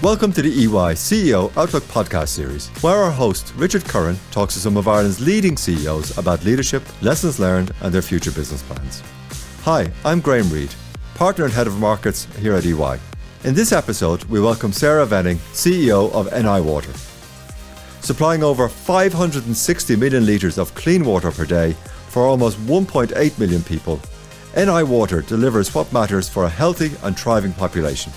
Welcome to the EY CEO Outlook podcast series, where our host, Richard Curran, talks to some of Ireland's leading CEOs about leadership, lessons learned, and their future business plans. Hi, I'm Graham Reid, partner and head of markets here at EY. In this episode, we welcome Sara Venning, CEO of NI Water. Supplying over 560 million litres of clean water per day for almost 1.8 million people, NI Water delivers what matters for a healthy and thriving population.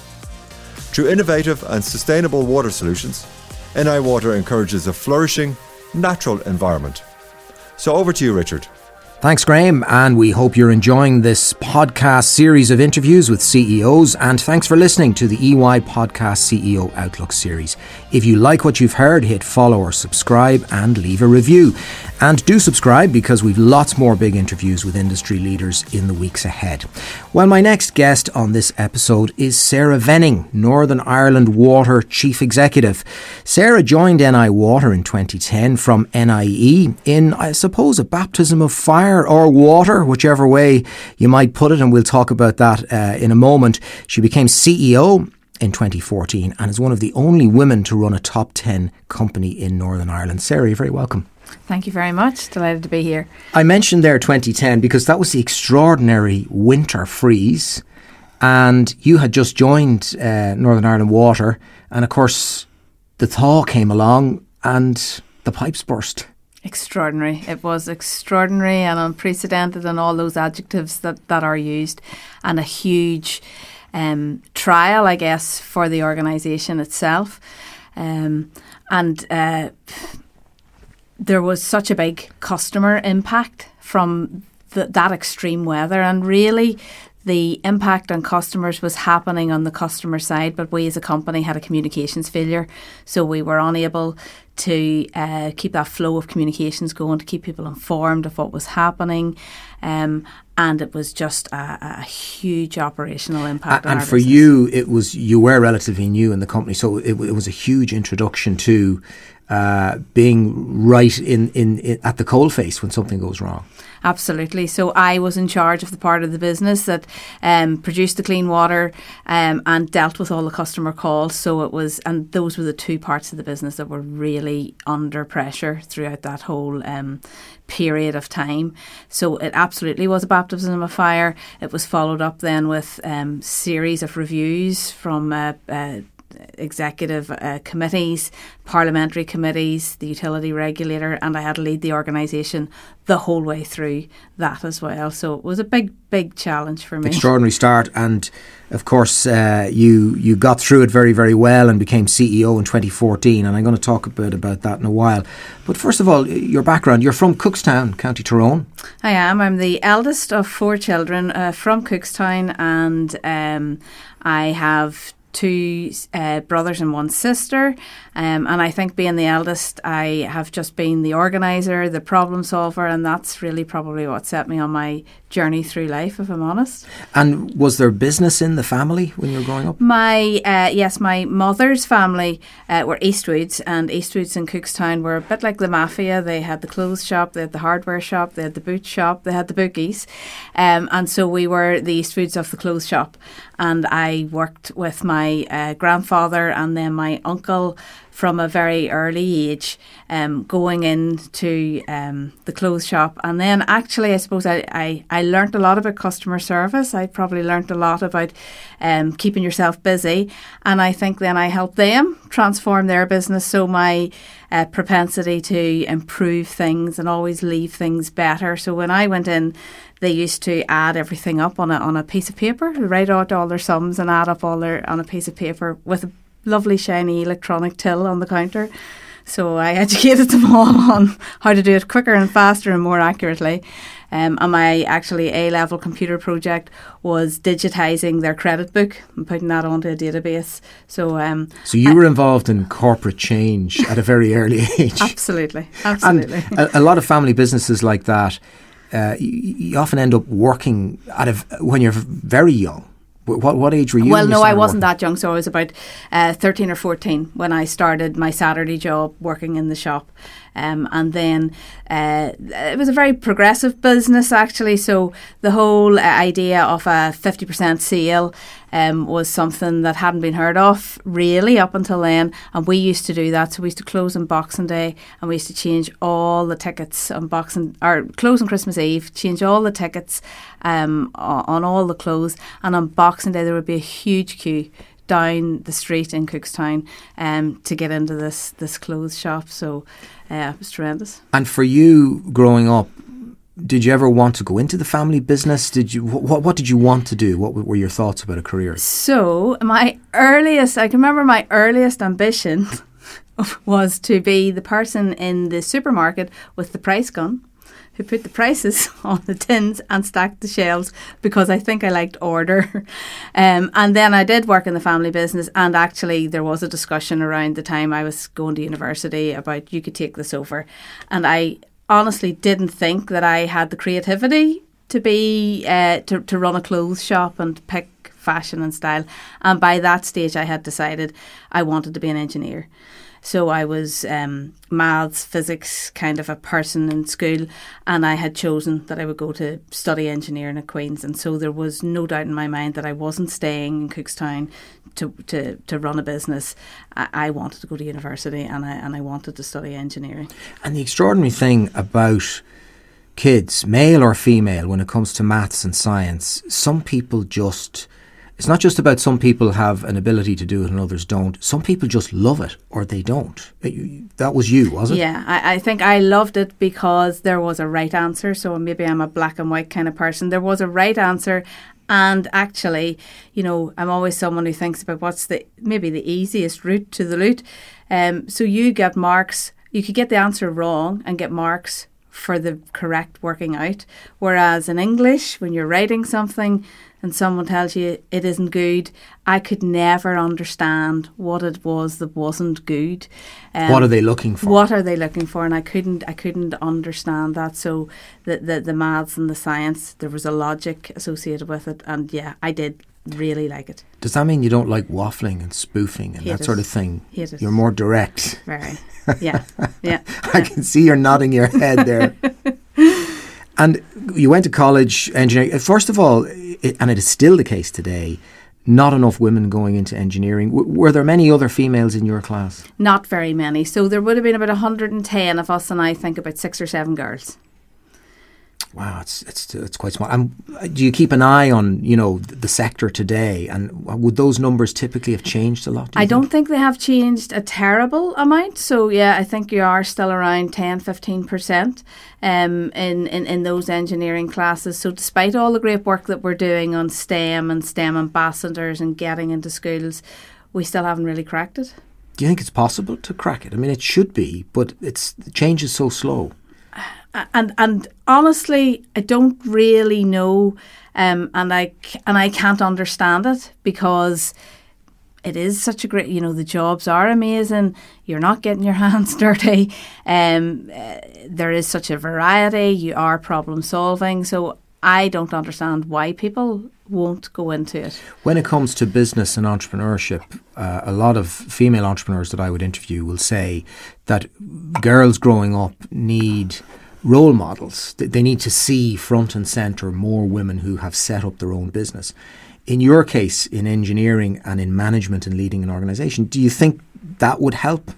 Through innovative and sustainable water solutions, NI Water encourages a flourishing, natural environment. So over to you, Richard. Thanks, Graham, and we hope you're enjoying this podcast series of interviews with CEOs. And thanks for listening to the EY Podcast CEO Outlook series. If you like what you've heard, hit follow or subscribe and leave a review. And do subscribe because we've lots more big interviews with industry leaders in the weeks ahead. Well, my next guest on this episode is Sara Venning, Northern Ireland Water Chief Executive. Sara joined NI Water in 2010 from NIE in, I suppose, a baptism of fire or water, whichever way you might put it, and we'll talk about that uh, in a moment. She became CEO in 2014 and is one of the only women to run a top 10 company in Northern Ireland. Sara, you're very welcome. Thank you very much. Delighted to be here. I mentioned there 2010 because that was the extraordinary winter freeze, and you had just joined uh, Northern Ireland Water, and of course, the thaw came along and the pipes burst. Extraordinary. It was extraordinary and unprecedented, and all those adjectives that, that are used, and a huge um, trial, I guess, for the organisation itself. Um, and uh, there was such a big customer impact from that extreme weather, and really the impact on customers was happening on the customer side, but we as a company had a communications failure. So we were unable to uh, keep that flow of communications going, to keep people informed of what was happening. Um, and it was just a, a huge operational impact. and for business. you, it was you were relatively new in the company, so it, it was a huge introduction to uh, being right in, in, in at the coalface when something goes wrong. Absolutely. So I was in charge of the part of the business that um, produced the clean water um, and dealt with all the customer calls. So it was, and those were the two parts of the business that were really under pressure throughout that whole um, period of time. So it absolutely was a baptism of fire. It was followed up then with um, series of reviews from uh, uh, executive uh, committees, parliamentary committees, the utility regulator, and I had to lead the organisation the whole way through that as well. So it was a big, big challenge for me. Extraordinary start, and of course, uh, you you got through it very, very well and became CEO in 2014. And I'm going to talk a bit about that in a while. But first of all, your background. You're from Cookstown, County Tyrone. I am. I'm the eldest of four children uh, from Cookstown, and um, I have two uh, brothers and one sister. Um, and I think being the eldest, I have just been the organizer, the problem solver, and that's really probably what set me on my journey through life, if I'm honest. And was there business in the family when you were growing up? My uh, yes, my mother's family uh, were Eastwoods, and Eastwoods in Cookstown were a bit like the mafia. They had the clothes shop, they had the hardware shop, they had the boot shop, they had the bookies, um, and so we were the Eastwoods of the clothes shop. And I worked with my uh, grandfather and then my uncle from a very early age, um, going into um, the clothes shop. And then actually, I suppose I, I, I learned a lot about customer service. I probably learned a lot about um, keeping yourself busy. And I think then I helped them transform their business. So my uh, propensity to improve things and always leave things better. So when I went in, they used to add everything up on a on a piece of paper, write out all their sums and add up all their on a piece of paper with a lovely shiny electronic till on the counter. So I educated them all on how to do it quicker and faster and more accurately. Um, and my actually A level computer project was digitizing their credit book and putting that onto a database. So, um, so you were involved in corporate change at a very early age. Absolutely, absolutely. And a, a lot of family businesses like that, uh, you, you, often end up working at a, when you're very young. What what age were you? Well, no, I wasn't working? that young. So I was about uh, thirteen or fourteen when I started my Saturday job working in the shop. Um, and then uh, it was a very progressive business, actually. So the whole uh, idea of a 50% sale um, was something that hadn't been heard of really up until then. And we used to do that. So we used to close on Boxing Day and we used to change all the tickets on Boxing or close on Christmas Eve, change all the tickets um, on all the clothes. And on Boxing Day, there would be a huge queue down the street in Cookstown um, to get into this this clothes shop. So uh, it was tremendous. And for you growing up, did you ever want to go into the family business? Did you what what did you want to do? What were your thoughts about a career? So my earliest, I can remember my earliest ambition was to be the person in the supermarket with the price gun who put the prices on the tins and stacked the shelves because I think I liked order. Um, and then I did work in the family business, and actually, there was a discussion around the time I was going to university about you could take this over. And I honestly didn't think that I had the creativity to be uh, to, to run a clothes shop and pick fashion and style. And by that stage, I had decided I wanted to be an engineer. So I was um, maths, physics kind of a person in school, and I had chosen that I would go to study engineering at Queen's. And so there was no doubt in my mind that I wasn't staying in Cookstown to, to, to run a business. I, I wanted to go to university and I, and I wanted to study engineering. And the extraordinary thing about kids, male or female, when it comes to maths and science, some people just it's not just about some people have an ability to do it and others don't. Some people just love it or they don't. That was you, was it? Yeah, I, I think I loved it because there was a right answer. So maybe I'm a black and white kind of person. There was a right answer. And actually, you know, I'm always someone who thinks about what's the maybe the easiest route to the loot. Um, so you get marks. You could get the answer wrong and get marks for the correct working out. Whereas in English, when you're writing something, and someone tells you it isn't good, I could never understand what it was that wasn't good. Um, what are they looking for? What are they looking for? And I couldn't, I couldn't understand that. So the the, the maths and the science, there was a logic associated with it, and yeah, I did really like it. Does that mean you don't like waffling and spoofing and Hate that it. sort of thing? Hate it. You're more direct. Very. Yeah. Yeah. I can see you're nodding your head there. and you went to college engineering. First of all, it, and it is still the case today, not enough women going into engineering. W- were there many other females in your class? Not very many. So there would have been about 110 of us, and I think about six or seven girls. Wow, it's it's it's quite small. And do you keep an eye on you know the sector today? And would those numbers typically have changed a lot? Do I think? don't think they have changed a terrible amount. So yeah, I think you are still around 10, 15 percent um, in, in in those engineering classes. So despite all the great work that we're doing on STEM and STEM ambassadors and getting into schools, we still haven't really cracked it. Do you think it's possible to crack it? I mean, it should be, but it's the change is so slow. And and honestly, I don't really know, um, and I and I can't understand it because it is such a great. You know, the jobs are amazing. You're not getting your hands dirty. Um, uh, there is such a variety. You are problem solving. So I don't understand why people won't go into it. When it comes to business and entrepreneurship, uh, a lot of female entrepreneurs that I would interview will say that girls growing up need role models. They need to see front and centre more women who have set up their own business. In your case, in engineering and in management and leading an organisation, do you think that would help?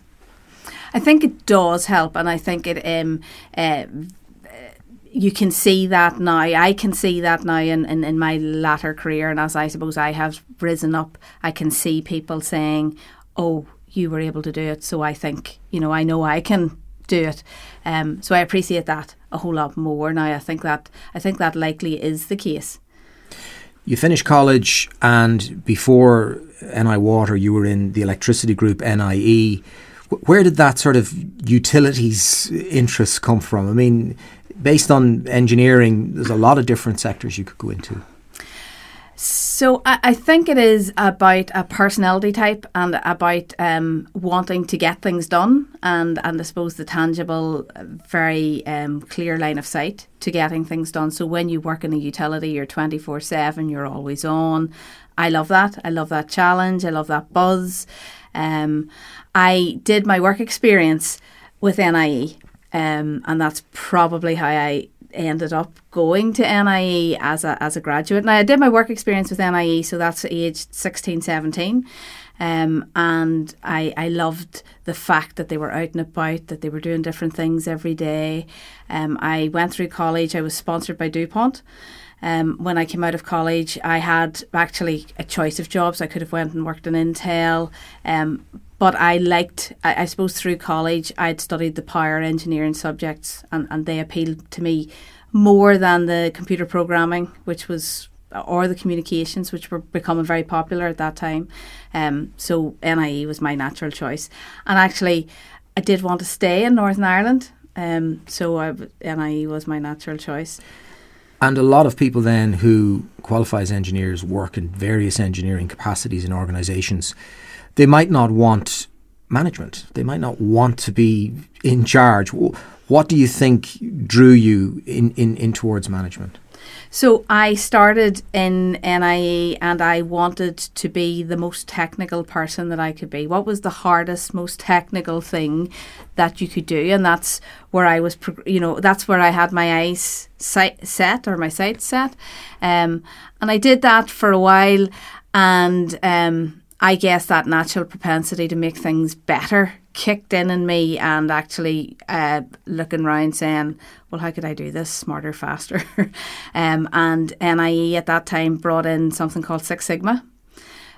I think it does help, and I think it um, uh, you can see that now. I can see that now in, in, in my latter career, and as I suppose I have risen up, I can see people saying, "Oh, you were able to do it," so I think you know I know I can do it. Um, so I appreciate that a whole lot more now. I think that I think that likely is the case. You finished college, and before NI Water, you were in the electricity group NIE. Where did that sort of utilities interest come from? I mean, based on engineering, there's a lot of different sectors you could go into. So I, I think it is about a personality type and about um, wanting to get things done, and and I suppose the tangible, very um, clear line of sight to getting things done. So when you work in a utility, you're twenty four seven. You're always on. I love that. I love that challenge. I love that buzz. Um, I did my work experience with NIE um, and that's probably how I ended up going to NIE as a as a graduate. Now I did my work experience with NIE, so that's aged 16, 17. Um, and I, I loved the fact that they were out and about, that they were doing different things every day. Um, I went through college, I was sponsored by DuPont. Um, when I came out of college, I had actually a choice of jobs. I could have went and worked in Intel, um, but I liked. I, I, suppose through college, I'd studied the power engineering subjects, and, and they appealed to me more than the computer programming, which was or the communications, which were becoming very popular at that time. Um, so NIE was my natural choice, and actually, I did want to stay in Northern Ireland. Um, so I, NIE was my natural choice. And a lot of people then who qualify as engineers work in various engineering capacities in organisations. They might not want management. They might not want to be in charge. What do you think drew you in, in, in towards management? So I started in NIE and I wanted to be the most technical person that I could be. What was the hardest, most technical thing that you could do? And that's where I was, you know, that's where I had my eyes set or my sights set. Um, and I did that for a while and um, I guess that natural propensity to make things better kicked in in me and actually uh, looking around saying, well, how could I do this smarter, faster? um, and NIE at that time brought in something called Six Sigma.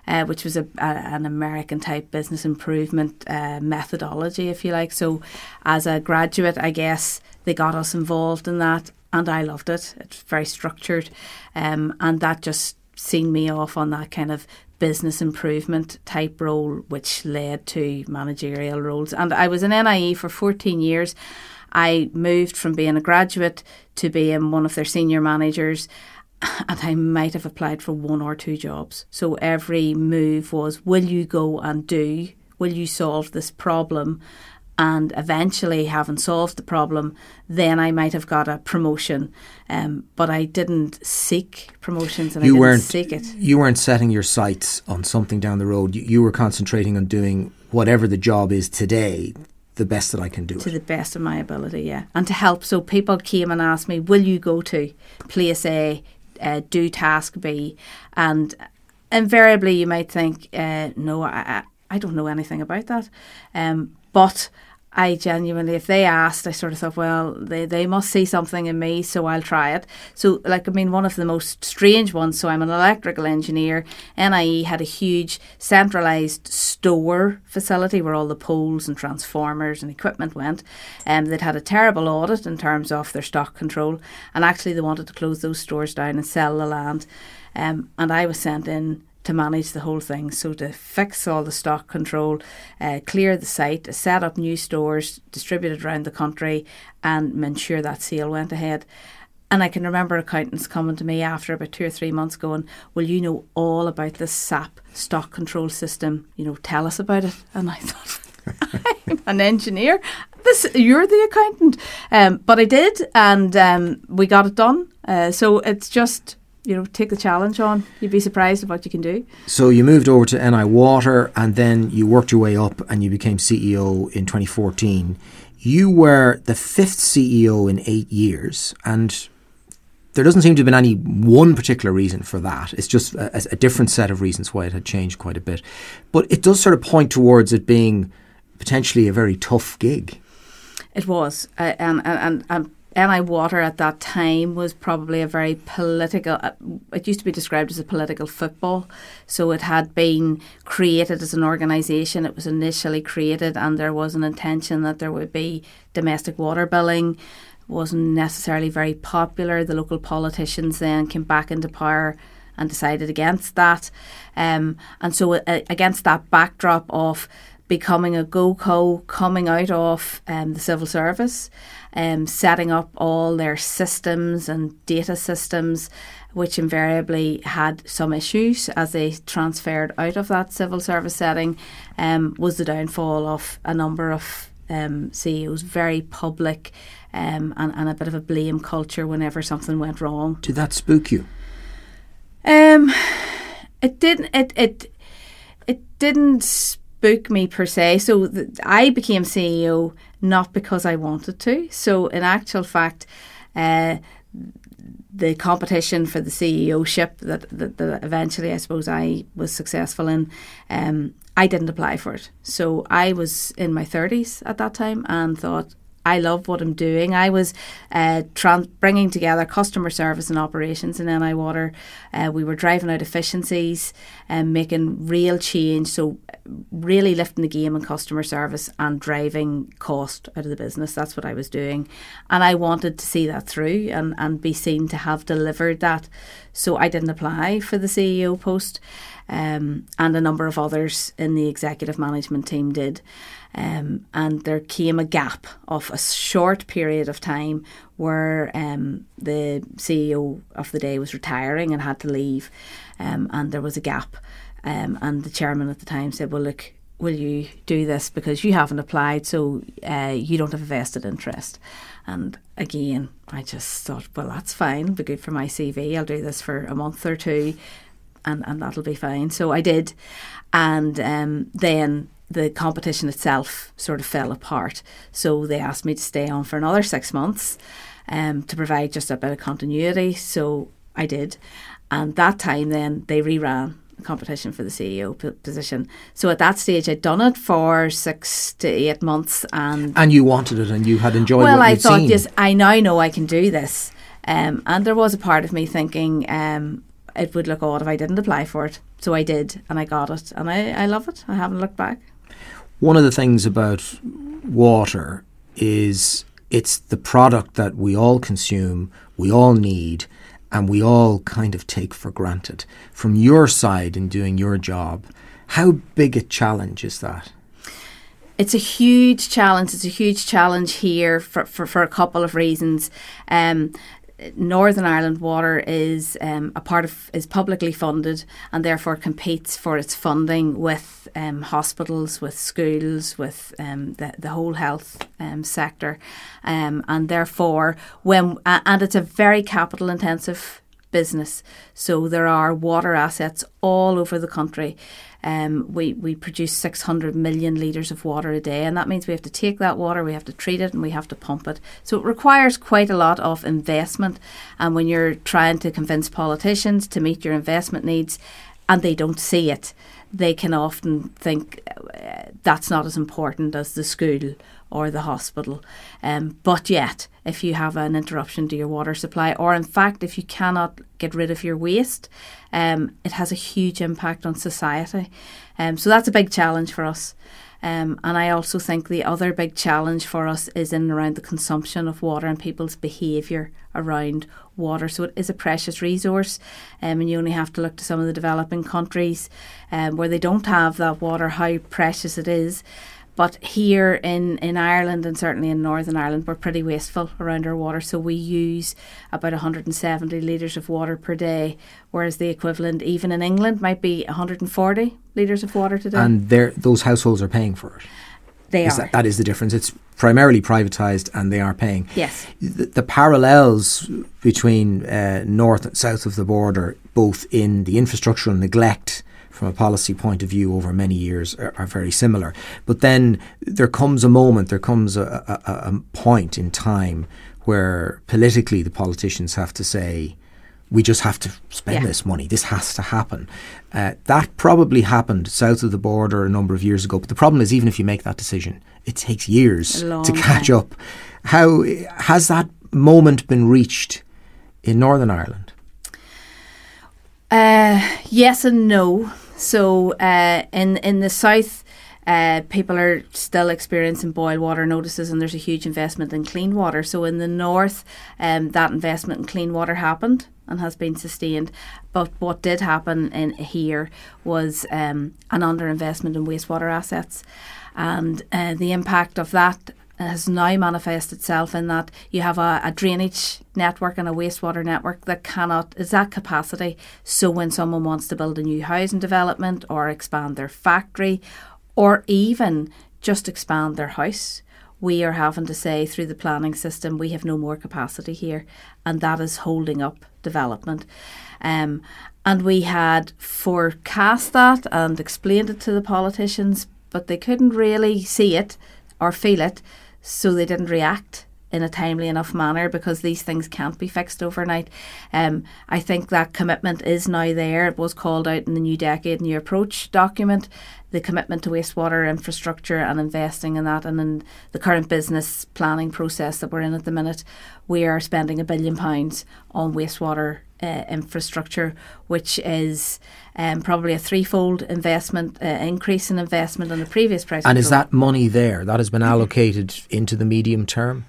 Uh, which was a, a, an American type business improvement uh, methodology, if you like. So, as a graduate, I guess they got us involved in that, and I loved it. It's very structured, um, and that just seen me off on that kind of business improvement type role, which led to managerial roles. And I was in NIE for 14 years. I moved from being a graduate to being one of their senior managers. And I might have applied for one or two jobs. So every move was will you go and do? Will you solve this problem? And eventually having solved the problem, then I might have got a promotion. Um, but I didn't seek promotions and you I didn't weren't, seek it. You weren't setting your sights on something down the road. You, you, were concentrating on doing whatever the job is today, the best that I can do. To it. the best of my ability, yeah. And to help. So people came and asked me, will you go to place A, uh, do task B? And invariably you might think, uh, no, I, I don't know anything about that. Um, but I genuinely, if they asked, I sort of thought, well, they, they must see something in me, so I'll try it. So, like, I mean, one of the most strange ones. So, I'm an electrical engineer. NIE had a huge centralised store facility where all the poles and transformers and equipment went. And um, they'd had a terrible audit in terms of their stock control, and actually, they wanted to close those stores down and sell the land. Um, and I was sent in to manage the whole thing. So to fix all the stock control, uh, clear the site, set up new stores distributed around the country, and ensure that sale went ahead. And I can remember accountants coming to me after about two or three months going, Well, you know all about this SAP stock control system, you know, tell us about it. And I thought, I'm an engineer. This you're the accountant. Um, but I did and um, we got it done. Uh, so it's just you know, take the challenge on. You'd be surprised at what you can do. So you moved over to NI Water and then you worked your way up and you became CEO in 2014. You were the fifth CEO in eight years and there doesn't seem to have been any one particular reason for that. It's just a, a different set of reasons why it had changed quite a bit. But it does sort of point towards it being potentially a very tough gig. It was, uh, and, and and NI Water at that time was probably a very political, uh, it used to be described as a political football. So it had been created as an organisation. It was initially created, and there was an intention that there would be domestic water billing. wasn't necessarily very popular. The local politicians then came back into power and decided against that. Um, and so, uh, against that backdrop of becoming a GoCo coming out of um, the civil service, um, setting up all their systems and data systems, which invariably had some issues as they transferred out of that civil service setting, um, was the downfall of a number of um, CEOs, very public um, and, and a bit of a blame culture whenever something went wrong. Did that spook you? Um, it didn't. It it it didn't book me per se. So th- I became CEO not because I wanted to. So in actual fact, uh, the competition for the CEOship that, that, that, eventually I suppose I was successful in, um, I didn't apply for it. So I was in my 30s at that time and thought, I love what I'm doing. I was uh, bringing together customer service and operations in NI Water. Uh, we were driving out efficiencies and making real change. So, really lifting the game in customer service and driving cost out of the business. That's what I was doing. And I wanted to see that through and, and be seen to have delivered that. So, I didn't apply for the CEO post. Um, and a number of others in the executive management team did. Um, and there came a gap of a short period of time where um, the CEO of the day was retiring and had to leave, um, and there was a gap. Um, and the chairman at the time said, "Well, look, will you do this because you haven't applied, so uh, you don't have a vested interest." And again, I just thought, well, that's fine, be good for my CV. I'll do this for a month or two, and, and that'll be fine. So I did, and um, then the competition itself sort of fell apart. So they asked me to stay on for another six months um, to provide just a bit of continuity. So I did. And that time then they reran the competition for the CEO p- position. So at that stage I'd done it for six to eight months and And you wanted it and you had enjoyed it. well, I thought, seen. yes, I now know I can do this. Um, and there was a part of me thinking um, it would look odd if I didn't apply for it. So I did, and I got it, and I, I love it. I haven't looked back. One of the things about water is it's the product that we all consume, we all need, and we all kind of take for granted. From your side in doing your job, how big a challenge is that? It's a huge challenge. It's a huge challenge here for, for, for a couple of reasons. Um, Northern Ireland Water is um, a part of is publicly funded and therefore competes for its funding with um, hospitals, with schools, with um, the the whole health um, sector, um, and therefore when and it's a very capital intensive business. So there are water assets all over the country. Um, we, we produce 600 million litres of water a day, and that means we have to take that water, we have to treat it, and we have to pump it. So it requires quite a lot of investment. And when you're trying to convince politicians to meet your investment needs and they don't see it, they can often think uh, that's not as important as the school or the hospital. Um, but yet, if you have an interruption to your water supply, or in fact, if you cannot get rid of your waste, um, it has a huge impact on society. Um, so that's a big challenge for us. Um, and I also think the other big challenge for us is in and around the consumption of water and people's behaviour around water. So it is a precious resource, um, and you only have to look to some of the developing countries um, where they don't have that water, how precious it is. But here in, in Ireland and certainly in Northern Ireland, we're pretty wasteful around our water. So we use about 170 litres of water per day, whereas the equivalent, even in England, might be 140 litres of water today. And those households are paying for it. They is are. That, that is the difference. It's primarily privatised and they are paying. Yes. The, the parallels between uh, north and south of the border, both in the infrastructural neglect from a policy point of view over many years are, are, very similar. But then there comes a moment, there comes a, a, a, point in time where politically the politicians have to say, we just have to spend yeah. this money. This has to happen. Uh, that probably happened south of the border a number of years ago. But the problem is, even if you make that decision, it takes years to catch time. up. How has that moment been reached in Northern Ireland? Uh, yes and no. So uh, in in the south, uh, people are still experiencing boil water notices, and there's a huge investment in clean water. So in the north, um, that investment in clean water happened and has been sustained. But what did happen in here was um, an underinvestment in wastewater assets, and uh, the impact of that has now manifested itself in that you have a, a, drainage network and a wastewater network that cannot is at capacity. So when someone wants to build a new housing development or expand their factory or even just expand their house, we are having to say through the planning system we have no more capacity here and that is holding up development. Um, and we had forecast that and explained it to the politicians but they couldn't really see it or feel it, so they didn't react in a timely enough manner because these things can't be fixed overnight. Um, I think that commitment is now there. It was called out in the New Decade New Approach document, the commitment to wastewater infrastructure and investing in that. And in the current business planning process that we're in at the minute, we are spending a billion pounds on wastewater uh, infrastructure, which is um, probably a threefold investment uh, increase in investment on the previous price. And is that money there that has been allocated into the medium term?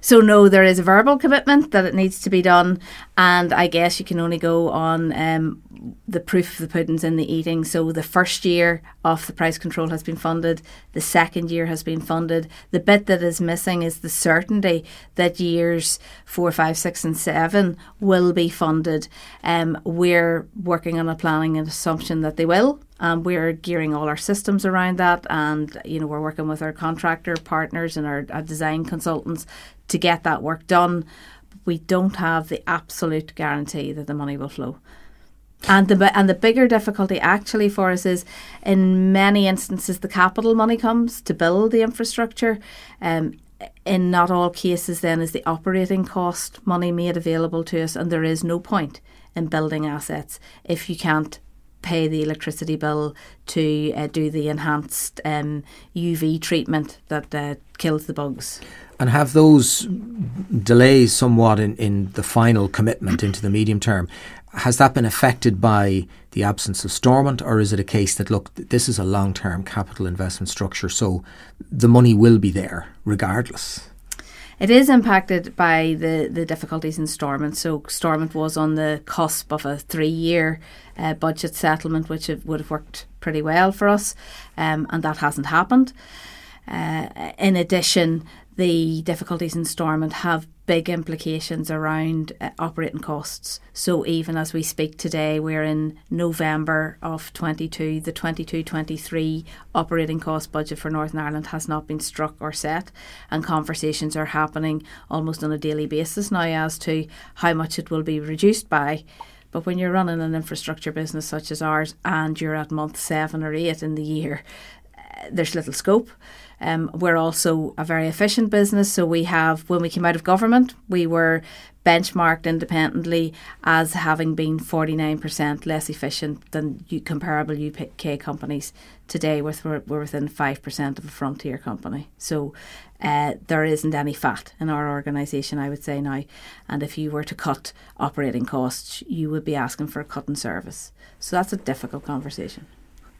So no, there is a verbal commitment that it needs to be done, and I guess you can only go on um, the proof of the pudding's in the eating. So the first year of the price control has been funded, the second year has been funded. The bit that is missing is the certainty that years four, five, six, and seven will be funded. Um, we're working on a planning and assumption that they will. And we're gearing all our systems around that, and you know we're working with our contractor partners and our, our design consultants to get that work done. We don't have the absolute guarantee that the money will flow. And the and the bigger difficulty actually for us is, in many instances, the capital money comes to build the infrastructure. Um, in not all cases, then is the operating cost money made available to us, and there is no point in building assets if you can't pay the electricity bill to uh, do the enhanced um, UV treatment that uh, kills the bugs. And have those delays somewhat in, in the final commitment into the medium term, has that been affected by the absence of Stormont, or is it a case that, look, this is a long term capital investment structure, so the money will be there regardless? It is impacted by the, the difficulties in Stormont. So, Stormont was on the cusp of a three year uh, budget settlement, which would have worked pretty well for us, um, and that hasn't happened. Uh, in addition, the difficulties in Stormont have big implications around uh, operating costs. So even as we speak today, we're in November of 22. The 22-23 operating cost budget for Northern Ireland has not been struck or set, and conversations are happening almost on a daily basis now as to how much it will be reduced by. But when you're running an infrastructure business such as ours and you're at month seven or eight in the year, uh, there's little scope. Um, we're also a very efficient business. So we have, when we came out of government, we were benchmarked independently as having been 49% less efficient than comparable UK companies. Today, we're, we're within 5% of a frontier company. So uh, there isn't any fat in our organisation, I would say now. And if you were to cut operating costs, you would be asking for a cut in service. So that's a difficult conversation.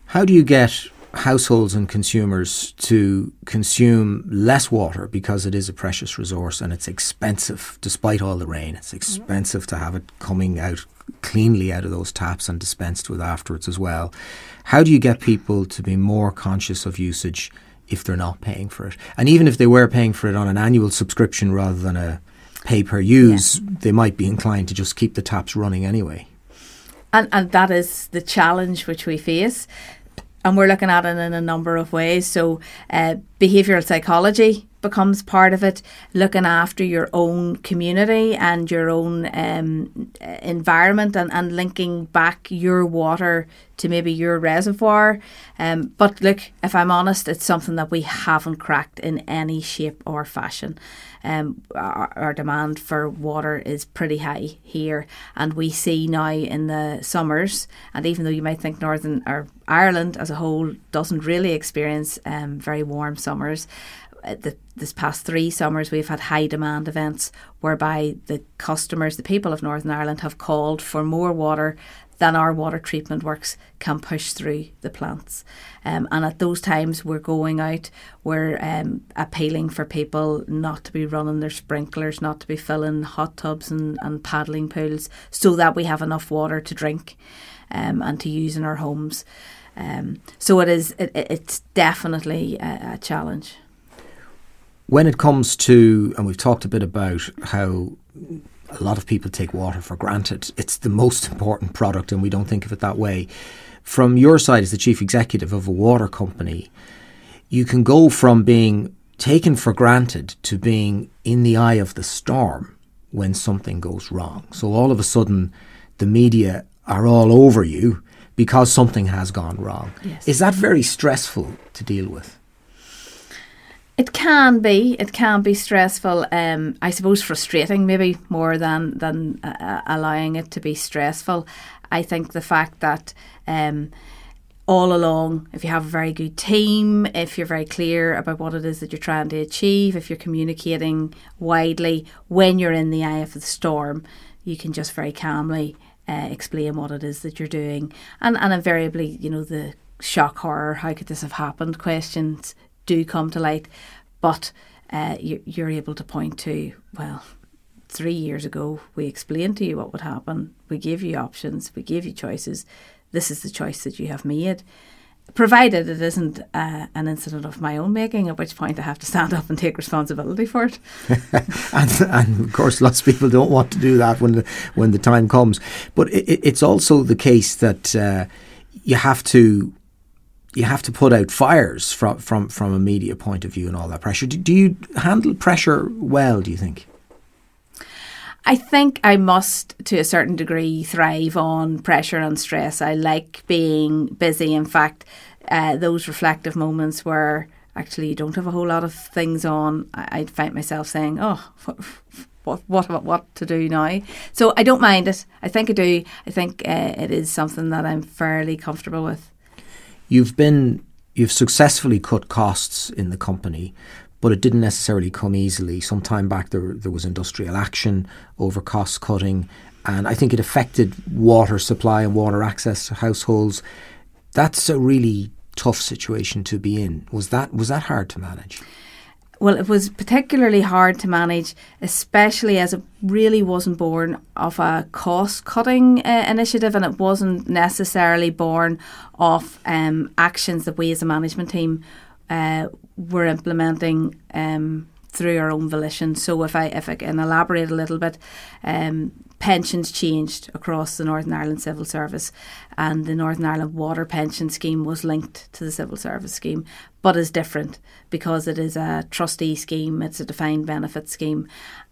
How do you get households and consumers to consume less water because it is a precious resource and it's expensive despite all the rain. It's expensive to have it coming out cleanly out of those taps and dispensed with afterwards as well. How do you get people to be more conscious of usage if they're not paying for it? And even if they were paying for it on an annual subscription rather than a pay per use, yeah. they might be inclined to just keep the taps running anyway. And, and that is the challenge which we face and we're looking at it in a number of ways. So, uh, behavioral psychology becomes part of it, looking after your own community and your own um, environment and, and linking back your water to maybe your reservoir. Um, but look, if I'm honest, it's something that we haven't cracked in any shape or fashion um, our, our, demand for water is pretty high here, and we see now in the summers, and even though you might think Northern or Ireland as a whole doesn't really experience um, very warm summers, uh, the, this past three summers we've had high demand events whereby the customers, the people of Northern Ireland, have called for more water than our water treatment works can push through the plants. Um, and at those times, we're going out, we're um, appealing for people not to be running their sprinklers, not to be filling hot tubs and, and paddling pools, so that we have enough water to drink um, and to use in our homes. Um, so it is. It, it's definitely a, a challenge. When it comes to, and we've talked a bit about how a lot of people take water for granted. It's the most important product, and we don't think of it that way. From your side, as the chief executive of a water company, you can go from being taken for granted to being in the eye of the storm when something goes wrong. So all of a sudden, the media are all over you because something has gone wrong. Yes. Is that very stressful to deal with? It can be. It can be stressful. Um, I suppose frustrating, maybe more than than uh, uh, allowing it to be stressful. I think the fact that um, all along, if you have a very good team, if you're very clear about what it is that you're trying to achieve, if you're communicating widely, when you're in the eye of the storm, you can just very calmly uh, explain what it is that you're doing, and and invariably, you know the shock horror, how could this have happened? Questions do come to light, but uh, you, you're able to point to, well, three years ago, we explained to you what would happen. We gave you options, we gave you choices. This is the choice that you have made. Provided it isn't uh, an incident of my own making, at which point I have to stand up and take responsibility for it. and, and, of course, lots of people don't want to do that when the when the time comes. But it, it's also the case that uh, you have to you have to put out fires from from from a media point of view and all that pressure. Do, do you handle pressure well? Do you think? I think I must, to a certain degree, thrive on pressure and stress. I like being busy. In fact, uh, those reflective moments where actually you don't have a whole lot of things on, I, would find myself saying, "Oh, what what what to do now?" So I don't mind it. I think I do. I think uh, it is something that I'm fairly comfortable with. You've been you've successfully cut costs in the company, but it didn't necessarily come easily. Some time back, there there was industrial action over cost cutting, and I think it affected water supply and water access to households. That's a really tough situation to be in. Was that was that hard to manage? Well, it was particularly hard to manage, especially as it really wasn't born of a cost cutting uh, initiative and it wasn't necessarily born of um, actions that we as a management team uh, were implementing um, through our own volition. So, if I if I can elaborate a little bit, um, pensions changed across the Northern Ireland Civil Service, and the Northern Ireland Water Pension Scheme was linked to the Civil Service Scheme, but is different because it is a trustee scheme, it's a defined benefit scheme,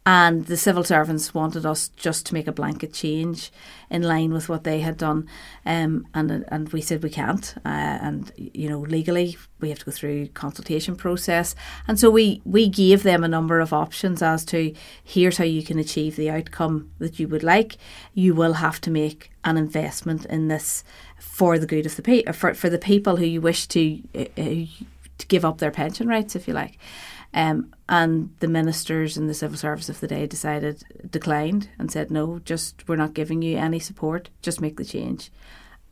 and the civil servants wanted us just to make a blanket change in line with what they had done, um, and and we said we can't, uh, and you know legally we have to go through consultation process, and so we we gave them a number of options as to here's how you can achieve the outcome that you would like. You will have to make an investment in this for the good of the pe- for for the people who you wish to uh, uh to give up their pension rights, if you like. Um, and the ministers and the civil service of the day decided, declined and said, no, just we're not giving you any support, just make the change.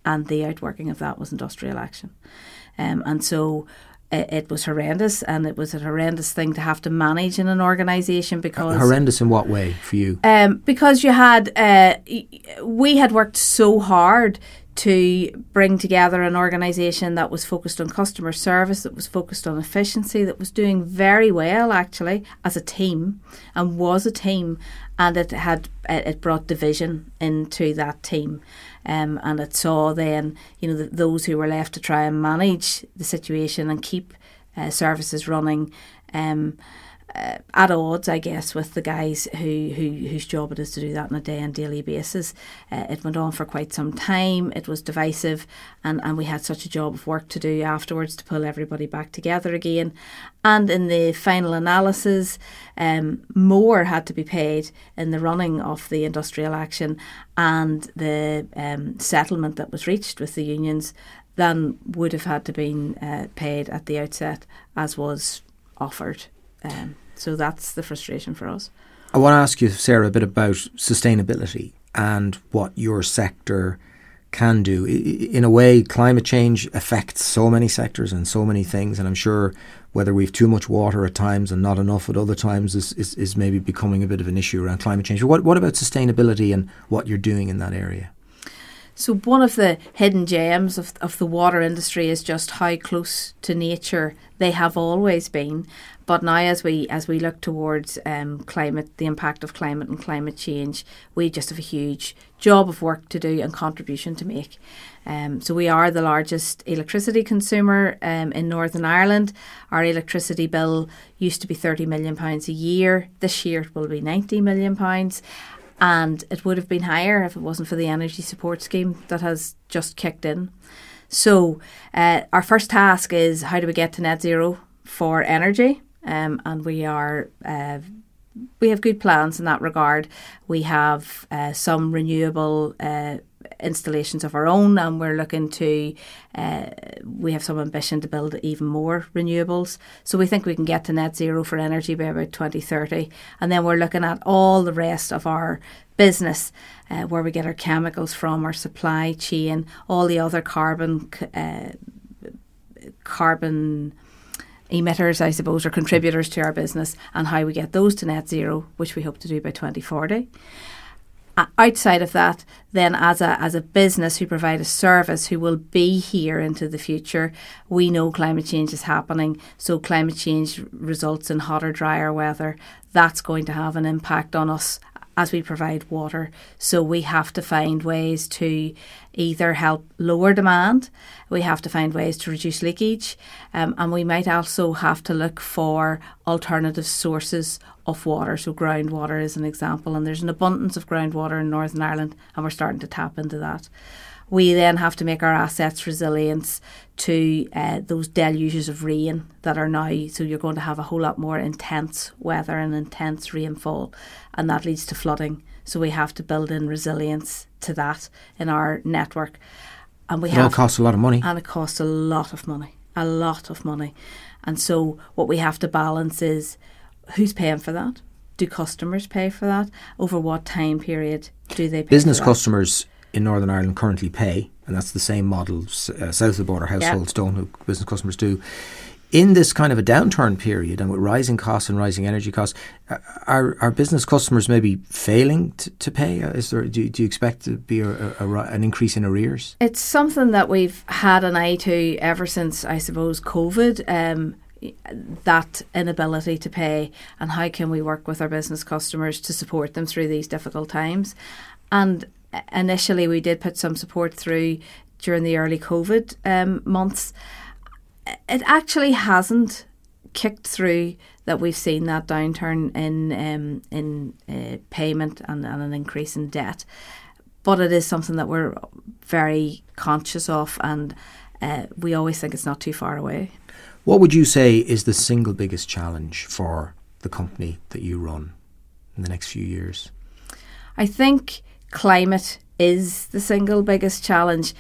And the outworking of that was industrial action. Um, and so it, it, was horrendous and it was a horrendous thing to have to manage in an organisation because. Horrendous in what way for you? Um, because you had, uh, we had worked so hard to bring together an organisation that was focused on customer service, that was focused on efficiency, that was doing very well actually as a team and was a team, and it had it brought division into that team, um, and it saw then you know the, those who were left to try and manage the situation and keep uh, services running. Um, at odds, I guess, with the guys who, who whose job it is to do that on a day and daily basis. Uh, it went on for quite some time. It was divisive, and, and we had such a job of work to do afterwards to pull everybody back together again. And in the final analysis, um, more had to be paid in the running of the industrial action and the um, settlement that was reached with the unions than would have had to been uh, paid at the outset, as was offered. Um, so that's the frustration for us. I want to ask you, Sara, a bit about sustainability and what your sector can do. In a way, climate change affects so many sectors and so many things, and I'm sure whether we've too much water at times and not enough at other times is, is, is maybe becoming a bit of an issue around climate change. But what, what about sustainability and what you're doing in that area? So one of the hidden gems of, of the water industry is just how close to nature they have always been. But now, as we as we look towards um, climate, the impact of climate and climate change, we just have a huge job of work to do and contribution to make. Um, so we are the largest electricity consumer um, in Northern Ireland. Our electricity bill used to be thirty million pounds a year. This year it will be ninety million pounds and it would have been higher if it wasn't for the energy support scheme that has just kicked in. So, uh, our first task is how do we get to net zero for energy? Um, and we are uh, we have good plans in that regard. We have uh, some renewable uh, installations of our own, and we're looking to. Uh, we have some ambition to build even more renewables. So we think we can get to net zero for energy by about 2030, and then we're looking at all the rest of our business, uh, where we get our chemicals from, our supply chain, all the other carbon uh, carbon emitters, I suppose, or contributors to our business, and how we get those to net zero, which we hope to do by 2040 outside of that, then as a as a business who provide a service who will be here into the future, we know climate change is happening. So climate change results in hotter, drier weather. That's going to have an impact on us as we provide water. So we have to find ways to either help lower demand, we have to find ways to reduce leakage, um, and we might also have to look for alternative sources of water. So groundwater is an example, and there's an abundance of groundwater in Northern Ireland, and we're starting to tap into that. We then have to make our assets resilient to uh, those deluges of rain that are now. So you're going to have a whole lot more intense weather and intense rainfall, and that leads to flooding. So we have to build in resilience to that in our network. And we it have, all costs a lot of money. And it costs a lot of money, a lot of money. And so what we have to balance is who's paying for that? Do customers pay for that? Over what time period do they pay? Business customers in Northern Ireland currently pay, and that's the same model uh, south of the border households don't, who business customers do. In this kind of a downturn period, and with rising costs and rising energy costs, are are business customers maybe failing to, to pay? Uh, is there do, do you expect to be a, a, a, an increase in arrears? It's something that we've had an eye to ever since I suppose COVID. Um, that inability to pay and how can we work with our business customers to support them through these difficult times and initially we did put some support through during the early COVID um, months. It actually hasn't kicked through that we've seen that downturn in um, in uh, payment and, and an increase in debt, but it is something that we're very conscious of, and uh, we always think it's not too far away. What would you say is the single biggest challenge for the company that you run in the next few years? I think climate is the single biggest challenge.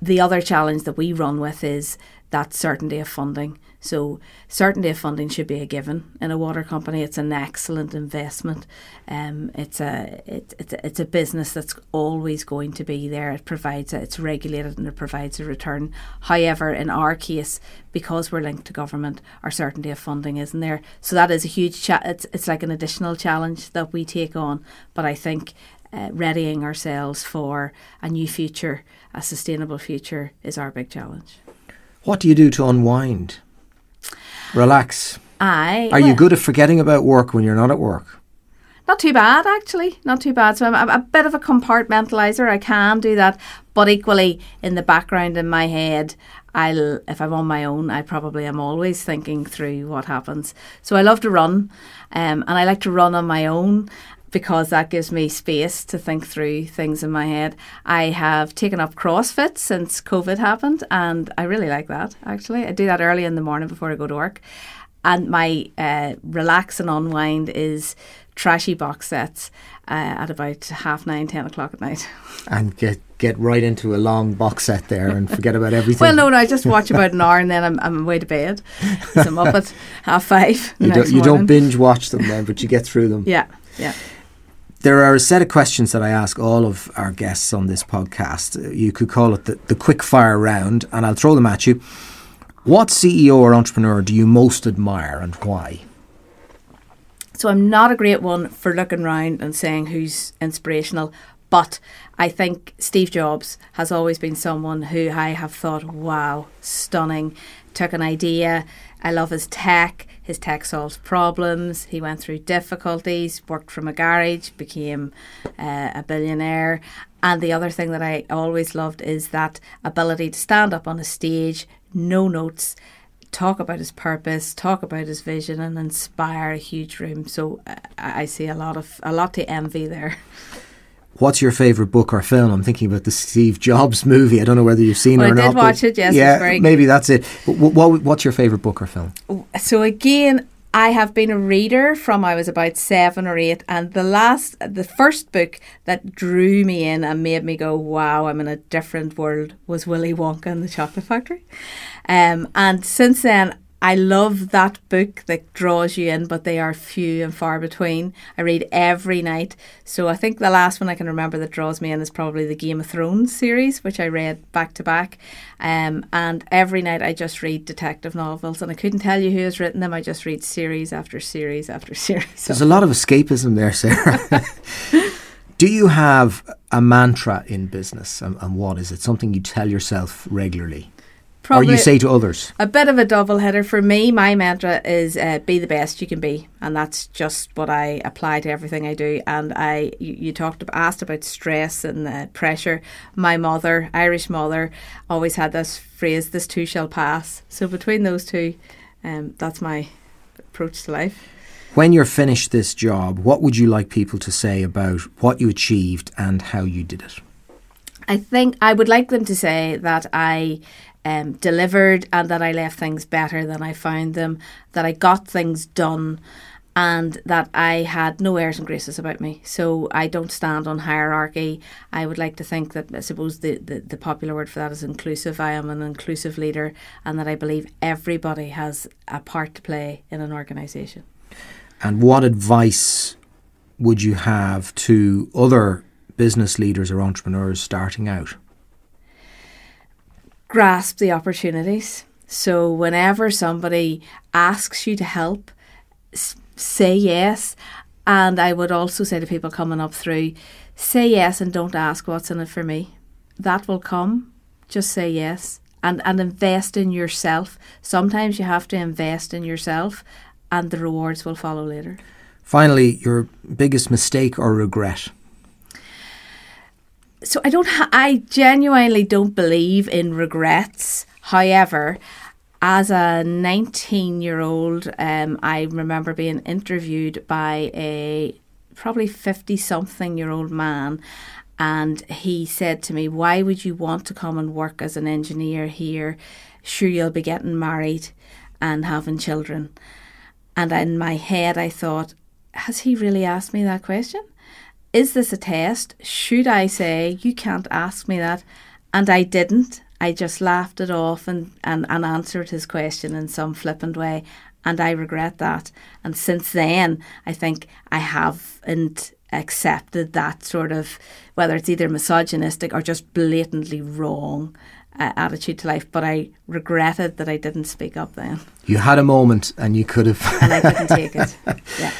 The other challenge that we run with is that certainty of funding. So certainty of funding should be a given in a water company. It's an excellent investment. Um, it's a it, it's a, it's a business that's always going to be there. It provides a, it's regulated and it provides a return. However, in our case, because we're linked to government, our certainty of funding isn't there. So that is a huge cha- it's it's like an additional challenge that we take on. But I think uh, readying ourselves for a new future, a sustainable future, is our big challenge. What do you do to unwind? Relax. I. Are well, you good at forgetting about work when you're not at work? Not too bad, actually. Not too bad. So I'm a, bit of a compartmentalizer. I can do that, but equally in the background in my head, I'll if I'm on my own, I probably am always thinking through what happens. So I love to run, um, and I like to run on my own because that gives me space to think through things in my head. I have taken up CrossFit since COVID happened, and I really like that actually. I do that early in the morning before I go to work. And my uh, relax and unwind is trashy box sets uh, at about half nine, ten o'clock at night. And get get right into a long box set there and forget about everything. well, no, no, I just watch about an hour and then I'm, I'm away to bed. So I'm up at half five. You, don't, you don't binge watch them then, but you get through them. Yeah, yeah. There are a set of questions that I ask all of our guests on this podcast. You could call it the, the quick fire round, and I'll throw them at you. What CEO or entrepreneur do you most admire and why? So I'm not a great one for looking around and saying who's inspirational, but I think Steve Jobs has always been someone who I have thought, wow, stunning. Took an idea. I love his tech. His tech solves problems. He went through difficulties, worked from a garage, became uh, a billionaire. And the other thing that I always loved is that ability to stand up on a stage, no notes, talk about his purpose, talk about his vision, and inspire a huge room. So uh, I see a lot of a lot to envy there. What's your favourite book or film? I'm thinking about the Steve Jobs movie. I don't know whether you've seen well, it or not. I not. did watch it. Yes, yeah, maybe that's it. What, what, what's your favourite book or film? So again, I have been a reader from I was about seven or eight, and the last, the first book that drew me in and made me go, "Wow, I'm in a different world," was Willy Wonka and the Chocolate Factory. Um, and since then, I love that book that draws you in, but they are few and far between. I read every night. So I think the last one I can remember that draws me in is probably the Game of Thrones series, which I read back to back. Um, and every night I just read detective novels, and I couldn't tell you who has written them. I just read series after series after series. There's a lot of escapism there, Sara. Do you have a mantra in business, and, and what is it? Something you tell yourself regularly? Probably or you say to others? A bit of a double header. For me, my mantra is uh, be the best you can be. And that's just what I apply to everything I do. And I, you, you talked, asked about stress and uh, pressure. My mother, Irish mother, always had this phrase, this too shall pass. So between those two, um, that's my approach to life. When you're finished this job, what would you like people to say about what you achieved and how you did it? I think I would like them to say that I um, delivered and that I left things better than I found them, that I got things done, and that I had no airs and graces about me. So I don't stand on hierarchy. I would like to think that I suppose the, the, the popular word for that is inclusive. I am an inclusive leader, and that I believe everybody has a part to play in an organisation. And what advice would you have to other business leaders or entrepreneurs starting out? Grasp the opportunities. So whenever somebody asks you to help, say yes. And I would also say to people coming up through, say yes and don't ask what's in it for me. That will come. Just say yes and, and invest in yourself. Sometimes you have to invest in yourself and the rewards will follow later. Finally, your biggest mistake or regret? So I don't. Ha- I genuinely don't believe in regrets. However, as a 19 year old, um, I remember being interviewed by a probably 50 something year old man. And he said to me, Why would you want to come and work as an engineer here? Sure, you'll be getting married and having children. And in my head, I thought, Has he really asked me that question? Is this a test? Should I say, you can't ask me that? And I didn't. I just laughed it off and, and, and answered his question in some flippant way. And I regret that. And since then, I think I haven't accepted that sort of, whether it's either misogynistic or just blatantly wrong uh, attitude to life. But I regretted that I didn't speak up then. You had a moment and you could have. and I couldn't take it. Yeah.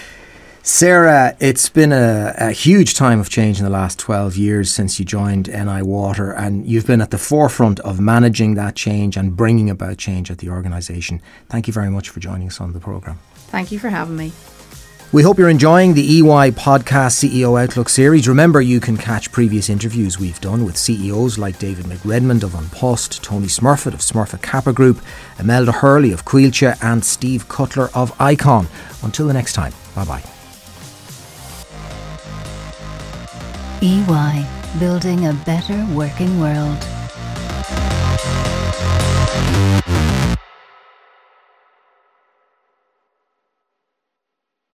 Sara, it's been a, a, huge time of change in the last 12 years since you joined NI Water, and you've been at the forefront of managing that change and bringing about change at the organisation. Thank you very much for joining us on the programme. Thank you for having me. We hope you're enjoying the EY Podcast CEO Outlook series. Remember, you can catch previous interviews we've done with CEOs like David McRedmond of An Post, Tony Smurfit of Smurfit Kappa Group, Imelda Hurley of Coillte, and Steve Cutler of Icon. Until the next time, bye bye. EY, building a better working world.